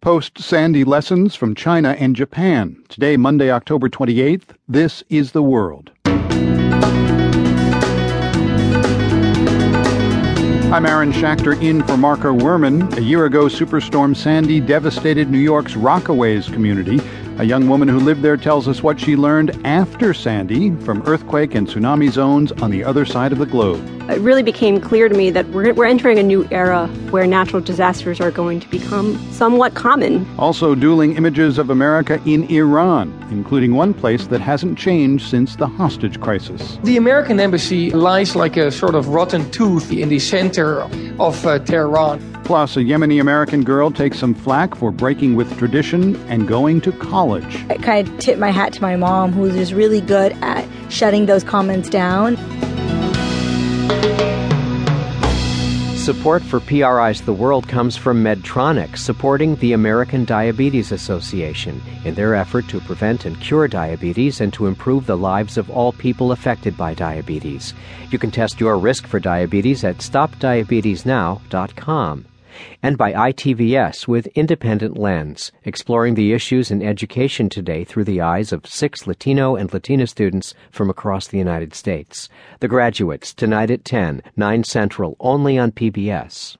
Post Sandy lessons from China and Japan. Today, Monday, October 28th, this is the world. I'm Aaron Schachter in for Marco Werman. A year ago, Superstorm Sandy devastated New York's Rockaways community. A young woman who lived there tells us what she learned after Sandy from earthquake and tsunami zones on the other side of the globe. It really became clear to me that we're, we're entering a new era where natural disasters are going to become somewhat common. Also, dueling images of America in Iran, including one place that hasn't changed since the hostage crisis. The American embassy lies like a sort of rotten tooth in the center of uh, Tehran. Plus, a Yemeni American girl takes some flack for breaking with tradition and going to college. I kind of tip my hat to my mom, who's just really good at shutting those comments down. Support for PRI's The World comes from Medtronic, supporting the American Diabetes Association in their effort to prevent and cure diabetes and to improve the lives of all people affected by diabetes. You can test your risk for diabetes at stopdiabetesnow.com and by ITVS with Independent Lens, exploring the issues in education today through the eyes of six Latino and Latina students from across the United States. The Graduates, tonight at 10, 9 Central, only on PBS.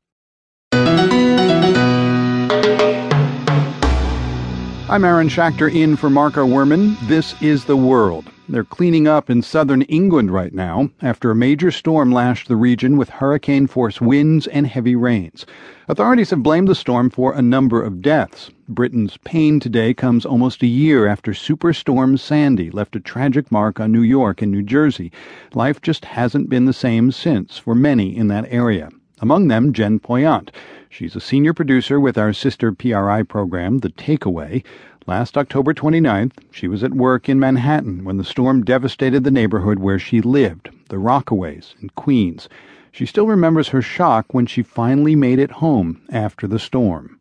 I'm Aaron Schachter in for Marco Werman. This is The World. They're cleaning up in southern England right now after a major storm lashed the region with hurricane force winds and heavy rains. Authorities have blamed the storm for a number of deaths. Britain's pain today comes almost a year after Superstorm Sandy left a tragic mark on New York and New Jersey. Life just hasn't been the same since for many in that area. Among them, Jen Poyant. She's a senior producer with our sister PRI program, The Takeaway. Last October 29th, she was at work in Manhattan when the storm devastated the neighborhood where she lived, the Rockaways in Queens. She still remembers her shock when she finally made it home after the storm.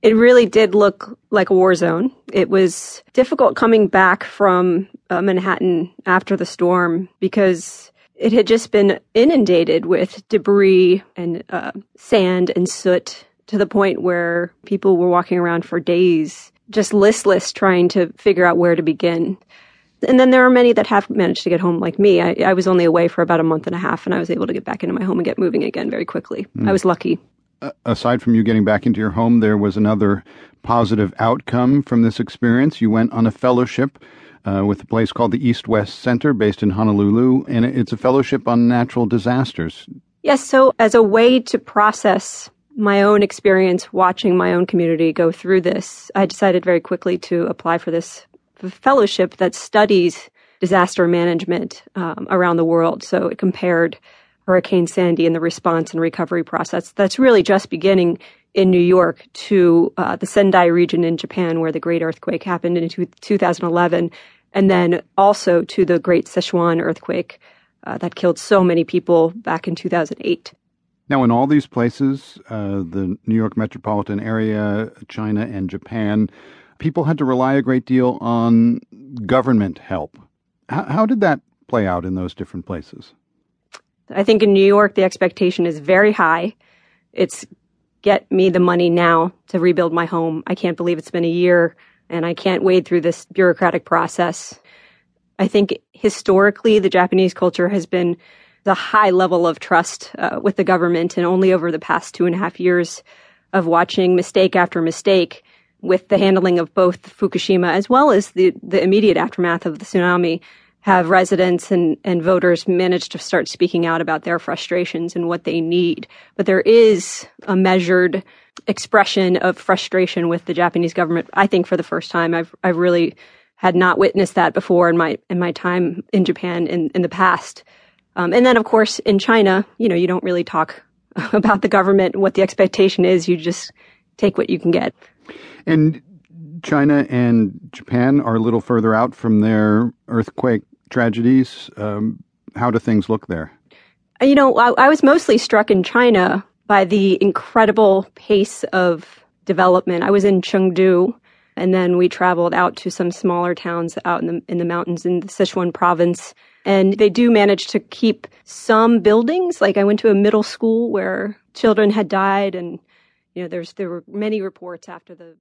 It really did look like a war zone. It was difficult coming back from uh, Manhattan after the storm because it had just been inundated with debris and uh, sand and soot to the point where people were walking around for days, just listless, trying to figure out where to begin. And then there are many that have managed to get home, like me. I, I was only away for about a month and a half, and I was able to get back into my home and get moving again very quickly. Mm. I was lucky. Uh, aside from you getting back into your home, there was another positive outcome from this experience. You went on a fellowship uh, with a place called the East West Center based in Honolulu, and it's a fellowship on natural disasters. Yes, so as a way to process my own experience watching my own community go through this, I decided very quickly to apply for this fellowship that studies disaster management um, around the world. So it compared Hurricane Sandy and the response and recovery process that's really just beginning in New York to uh, the Sendai region in Japan, where the great earthquake happened in 2011, and then also to the great Sichuan earthquake uh, that killed so many people back in 2008. Now, in all these places, uh, the New York metropolitan area, China, and Japan, people had to rely a great deal on government help. H- how did that play out in those different places? I think in New York, the expectation is very high. It's get me the money now to rebuild my home. I can't believe it's been a year and I can't wade through this bureaucratic process. I think historically, the Japanese culture has been the high level of trust uh, with the government, and only over the past two and a half years of watching mistake after mistake with the handling of both Fukushima as well as the, the immediate aftermath of the tsunami have residents and, and voters managed to start speaking out about their frustrations and what they need. But there is a measured expression of frustration with the Japanese government. I think for the first time, I've I've really had not witnessed that before in my in my time in Japan in, in the past. Um, and then, of course, in China, you know, you don't really talk about the government and what the expectation is. You just take what you can get. And China and Japan are a little further out from their earthquake tragedies. Um, how do things look there? You know, I, I was mostly struck in China by the incredible pace of development. I was in Chengdu, and then we traveled out to some smaller towns out in the in the mountains in the Sichuan province. And they do manage to keep some buildings. Like I went to a middle school where children had died, and you know, there's there were many reports after the